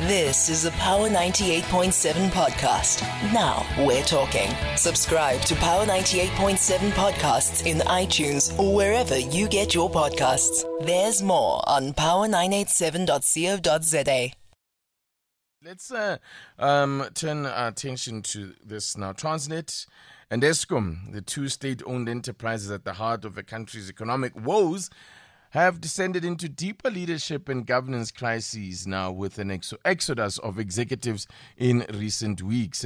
This is a Power 98.7 podcast. Now we're talking. Subscribe to Power 98.7 podcasts in iTunes or wherever you get your podcasts. There's more on power987.co.za. Let's uh, um, turn our attention to this now. Transnet and Eskom, the two state owned enterprises at the heart of the country's economic woes, have descended into deeper leadership and governance crises now with an ex- exodus of executives in recent weeks.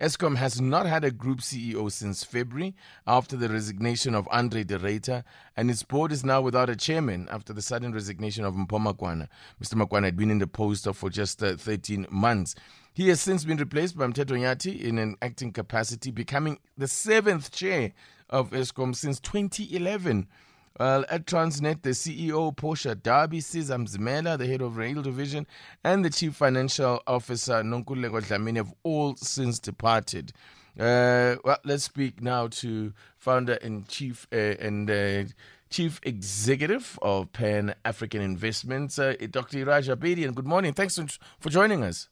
Eskom has not had a group CEO since February after the resignation of Andre de Ruyter, and its board is now without a chairman after the sudden resignation of Mpho Makwana. Mr. Makwana had been in the post for just uh, 13 months. He has since been replaced by Mteto Nyati in an acting capacity, becoming the seventh chair of Eskom since 2011. Well, at Transnet, the CEO, Portia Derby, Siza Mzimela, the head of rail division, and the chief financial officer, Nonkululeko Dlamini, have all since departed. Uh, well, let's speak now to founder and chief uh, and uh, chief executive of Pan African Investments, uh, Dr. Iraj Abedi. Good morning. Thanks for joining us.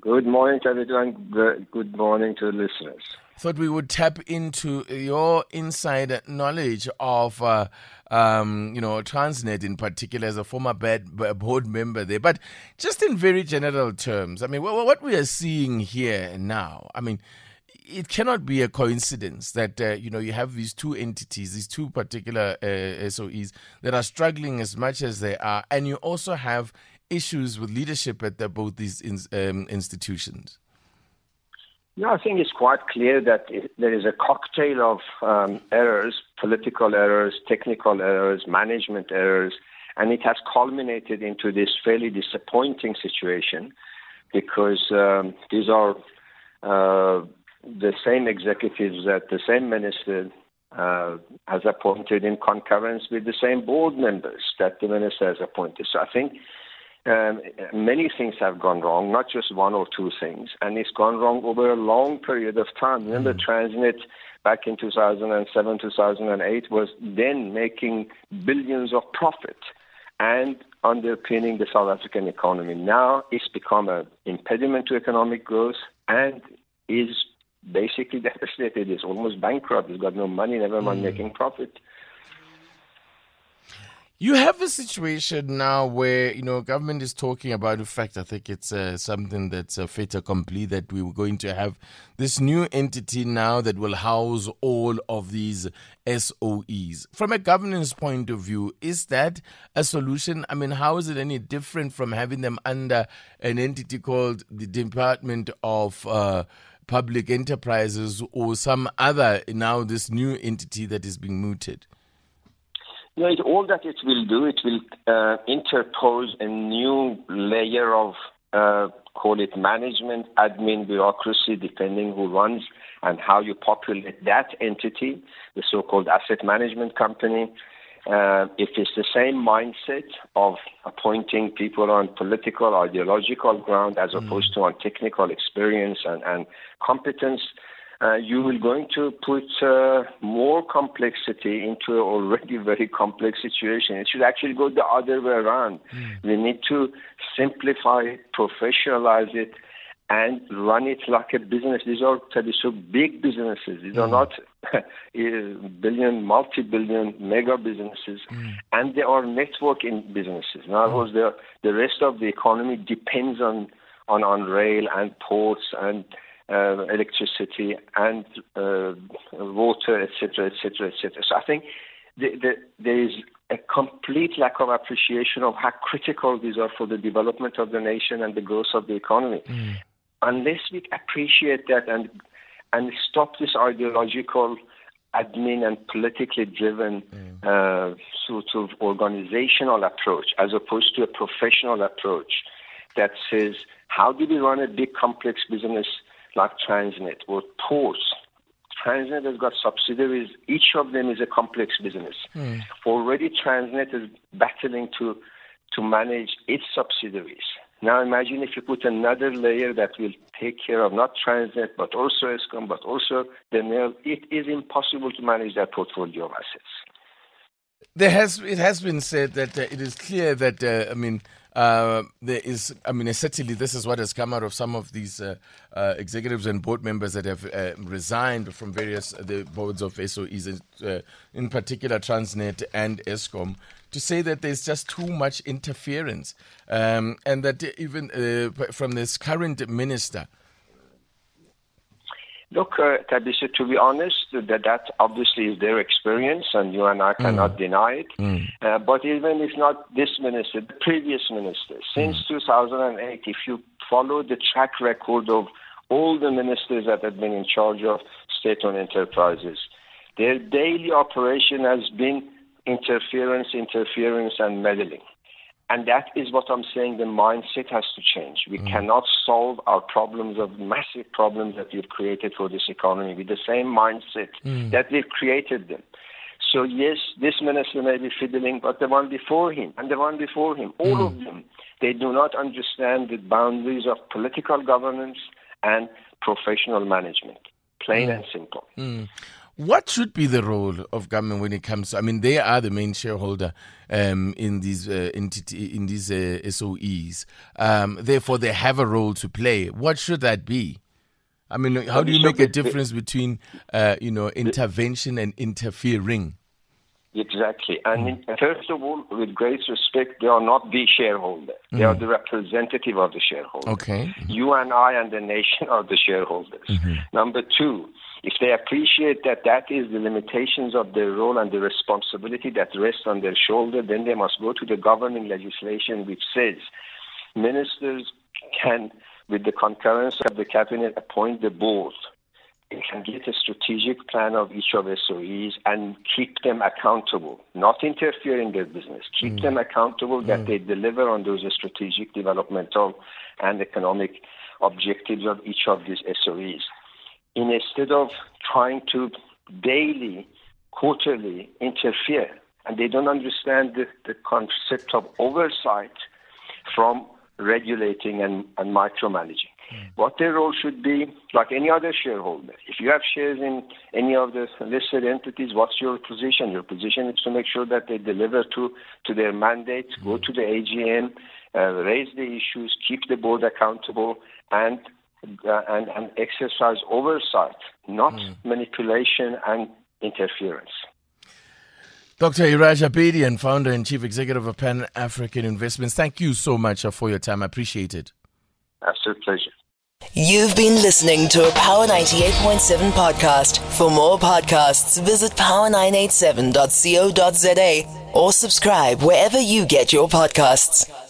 Good, morning to everyone. Good morning to the listeners thought we would tap into your inside knowledge of, uh, um, you know, Transnet in particular as a former board member there. But just in very general terms, I mean, what we are seeing here now, I mean, it cannot be a coincidence that uh, you know you have these two entities, these two particular uh, SOEs that are struggling as much as they are, and you also have issues with leadership at the, both these in, um, institutions. No, I think it's quite clear that there is a cocktail of um, errors, political errors, technical errors, management errors, and it has culminated into this fairly disappointing situation because um, these are uh, the same executives that the same minister uh, has appointed in concurrence with the same board members that the minister has appointed. So I think um, many things have gone wrong, not just one or two things, and it's gone wrong over a long period of time. Remember, mm. Transnet back in 2007, 2008 was then making billions of profit and underpinning the South African economy. Now it's become an impediment to economic growth and is basically devastated. It's almost bankrupt. It's got no money, never mind mm. making profit. You have a situation now where you know government is talking about. In fact, I think it's uh, something that's a fait accompli that we were going to have this new entity now that will house all of these SOEs. From a governance point of view, is that a solution? I mean, how is it any different from having them under an entity called the Department of uh, Public Enterprises or some other now this new entity that is being mooted? No, it, all that it will do, it will uh, interpose a new layer of, uh, call it management, admin, bureaucracy, depending who runs and how you populate that entity, the so-called asset management company. Uh, if it's the same mindset of appointing people on political, ideological ground as mm. opposed to on technical experience and, and competence, uh, you will going to put uh, more complexity into an already very complex situation. It should actually go the other way around. Mm. We need to simplify, professionalize it, and run it like a business. These are so big businesses. These mm. are hmm. not billion, multi-billion, mega businesses, mm. and they are networking businesses. In other words, the the rest of the economy depends on on on rail and ports and uh, electricity and uh, water, etc., etc., etc. So I think the, the, there is a complete lack of appreciation of how critical these are for the development of the nation and the growth of the economy. Mm. Unless we appreciate that and and stop this ideological, admin and politically driven mm. uh, sort of organizational approach, as opposed to a professional approach that says, how do we run a big complex business like Transnet or ports. Transnet has got subsidiaries. Each of them is a complex business. Mm. Already, Transnet is battling to to manage its subsidiaries. Now, imagine if you put another layer that will take care of not Transnet, but also Eskom, but also the mail. It is impossible to manage that portfolio of assets. There has it has been said that uh, it is clear that uh, I mean uh, there is, I mean, certainly this is what has come out of some of these uh, uh, executives and board members that have uh, resigned from various uh, the boards of SOEs, in particular Transnet and Eskom, to say that there's just too much interference, um, and that even from this current minister. Look, uh, Thabisa, to be honest, that that obviously is their experience, and you and I cannot mm. deny it. Mm. Uh, but even if not this minister, the previous minister, since mm. 2008, if you follow the track record of all the ministers that have been in charge of state-owned enterprises, their daily operation has been interference, interference, and meddling. And that is what I'm saying the mindset has to change. We mm. cannot solve our problems of massive problems that we've created for this economy with the same mindset mm. that we've created them. So, yes, this minister may be fiddling, but the one before him and the one before him, all mm. of them, they do not understand the boundaries of political governance and professional management. Plain mm. and simple. Mm. What should be the role of government when it comes to? I mean, they are the main shareholder um, in these uh, entity in these uh, SOEs. Um, therefore, they have a role to play. What should that be? I mean, how do you make a difference between, uh, you know, intervention and interfering? Exactly. And mm. first of all, with great respect, they are not the shareholder. They mm. are the representative of the shareholder. Okay. Mm-hmm. You and I and the nation are the shareholders. Mm-hmm. Number two, if they appreciate that that is the limitations of their role and the responsibility that rests on their shoulder, then they must go to the governing legislation which says ministers can, with the concurrence of the cabinet, appoint the board can get a strategic plan of each of SOEs and keep them accountable, not interfere in their business, keep mm. them accountable that mm. they deliver on those strategic, developmental, and economic objectives of each of these SOEs. Instead of trying to daily, quarterly interfere, and they don't understand the, the concept of oversight from regulating and, and micromanaging. Mm. What their role should be, like any other shareholder. If you have shares in any of the listed entities, what's your position? Your position is to make sure that they deliver to, to their mandates, mm. go to the AGM, uh, raise the issues, keep the board accountable, and and, and exercise oversight, not mm. manipulation and interference. Dr. Iraj Abedian, founder and chief executive of Pan African Investments, thank you so much for your time. I appreciate it. Absolute pleasure. You've been listening to a Power 98.7 podcast. For more podcasts, visit power987.co.za or subscribe wherever you get your podcasts.